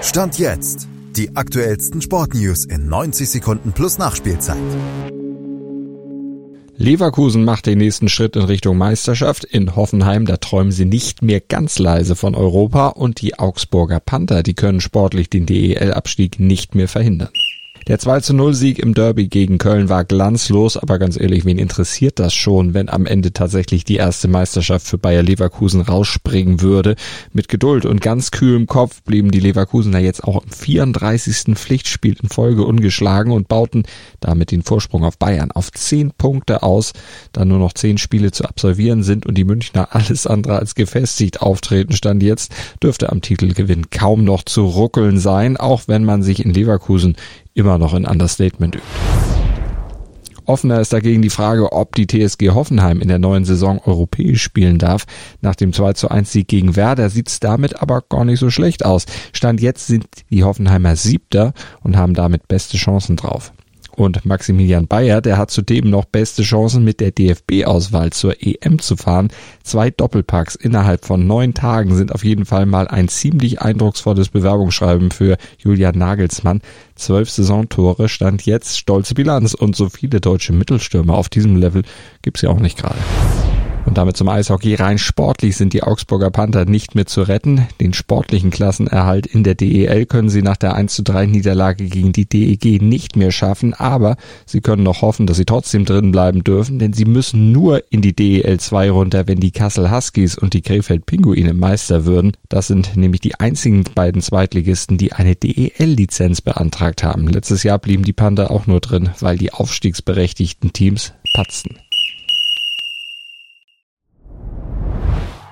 Stand jetzt. Die aktuellsten Sportnews in 90 Sekunden plus Nachspielzeit. Leverkusen macht den nächsten Schritt in Richtung Meisterschaft. In Hoffenheim, da träumen sie nicht mehr ganz leise von Europa und die Augsburger Panther, die können sportlich den DEL-Abstieg nicht mehr verhindern. Der 2 zu 0 Sieg im Derby gegen Köln war glanzlos, aber ganz ehrlich, wen interessiert das schon, wenn am Ende tatsächlich die erste Meisterschaft für Bayer Leverkusen rausspringen würde? Mit Geduld und ganz kühlem Kopf blieben die Leverkusener jetzt auch im 34. Pflichtspiel in Folge ungeschlagen und bauten damit den Vorsprung auf Bayern auf 10 Punkte aus, da nur noch 10 Spiele zu absolvieren sind und die Münchner alles andere als gefestigt auftreten stand jetzt, dürfte am Titelgewinn kaum noch zu ruckeln sein, auch wenn man sich in Leverkusen immer noch in Understatement übt. Offener ist dagegen die Frage, ob die TSG Hoffenheim in der neuen Saison europäisch spielen darf. Nach dem 2 zu 1 Sieg gegen Werder sieht es damit aber gar nicht so schlecht aus. Stand jetzt sind die Hoffenheimer Siebter und haben damit beste Chancen drauf. Und Maximilian Bayer, der hat zudem noch beste Chancen mit der DFB-Auswahl zur EM zu fahren. Zwei Doppelpacks innerhalb von neun Tagen sind auf jeden Fall mal ein ziemlich eindrucksvolles Bewerbungsschreiben für Julian Nagelsmann. Zwölf Saisontore stand jetzt stolze Bilanz und so viele deutsche Mittelstürmer auf diesem Level gibt's ja auch nicht gerade. Und damit zum Eishockey. Rein sportlich sind die Augsburger Panther nicht mehr zu retten. Den sportlichen Klassenerhalt in der DEL können sie nach der 1 zu 3 Niederlage gegen die DEG nicht mehr schaffen, aber sie können noch hoffen, dass sie trotzdem drin bleiben dürfen, denn sie müssen nur in die DEL 2 runter, wenn die Kassel Huskies und die Krefeld Pinguine Meister würden. Das sind nämlich die einzigen beiden Zweitligisten, die eine DEL-Lizenz beantragt haben. Letztes Jahr blieben die Panther auch nur drin, weil die aufstiegsberechtigten Teams patzten.